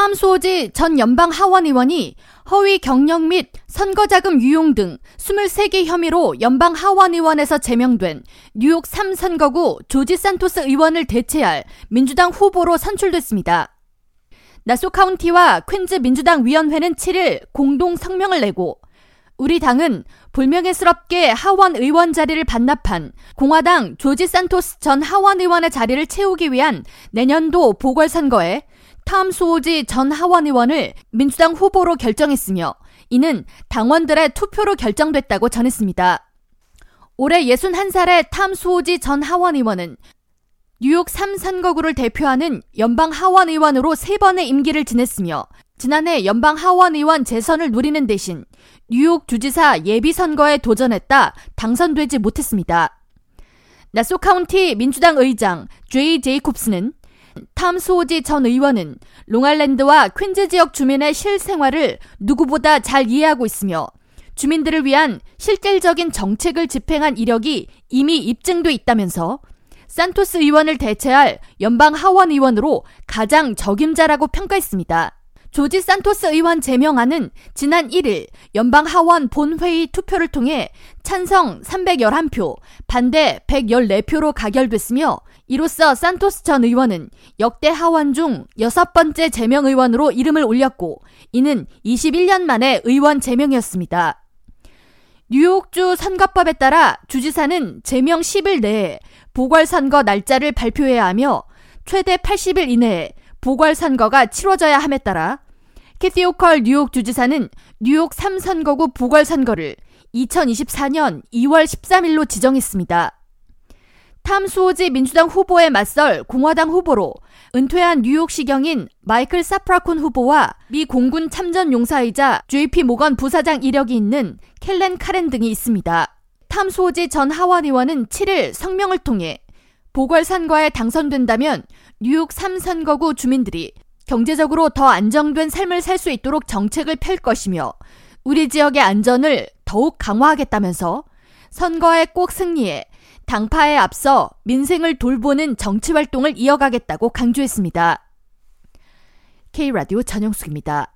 탐소지 전 연방 하원 의원이 허위 경력 및 선거자금 유용 등 23개 혐의로 연방 하원 의원에서 제명된 뉴욕 3선거구 조지 산토스 의원을 대체할 민주당 후보로 선출됐습니다. 나소 카운티와 퀸즈 민주당 위원회는 7일 공동 성명을 내고 우리 당은 불명예스럽게 하원 의원 자리를 반납한 공화당 조지 산토스 전 하원 의원의 자리를 채우기 위한 내년도 보궐선거에 탐 수오지 전 하원 의원을 민주당 후보로 결정했으며 이는 당원들의 투표로 결정됐다고 전했습니다. 올해 61살의 탐 수오지 전 하원 의원은 뉴욕 3선거구를 대표하는 연방 하원 의원으로 3번의 임기를 지냈으며 지난해 연방 하원 의원 재선을 누리는 대신 뉴욕 주지사 예비선거에 도전했다 당선되지 못했습니다. 나소 카운티 민주당 의장 제이 제이콥스는 탐 수오지 전 의원은 롱아일랜드와 퀸즈 지역 주민의 실생활을 누구보다 잘 이해하고 있으며 주민들을 위한 실질적인 정책을 집행한 이력이 이미 입증돼 있다면서 산토스 의원을 대체할 연방 하원 의원으로 가장 적임자라고 평가했습니다. 조지 산토스 의원 제명안은 지난 1일 연방 하원 본회의 투표를 통해 찬성 311표, 반대 114표로 가결됐으며 이로써 산토스 전 의원은 역대 하원 중 여섯 번째 제명 의원으로 이름을 올렸고 이는 21년 만에 의원 제명이었습니다. 뉴욕주 선거법에 따라 주지사는 제명 10일 내에 보궐선거 날짜를 발표해야 하며 최대 80일 이내에 보궐 선거가 치러져야 함에 따라 캐티 오컬 뉴욕 주지사는 뉴욕 3선거구 보궐 선거를 2024년 2월 13일로 지정했습니다. 탐수호지 민주당 후보에 맞설 공화당 후보로 은퇴한 뉴욕시경인 마이클 사프라콘 후보와 미 공군 참전 용사이자 JP 모건 부사장 이력이 있는 켈렌 카렌 등이 있습니다. 탐수호지 전 하원 의원은 7일 성명을 통해 보궐선거에 당선된다면 뉴욕 3선거구 주민들이 경제적으로 더 안정된 삶을 살 수 있도록 정책을 펼 것이며 우리 지역의 안전을 더욱 강화하겠다면서 선거에 꼭 승리해 당파에 앞서 민생을 돌보는 정치 활동을 이어가겠다고 강조했습니다. K라디오 전영숙입니다.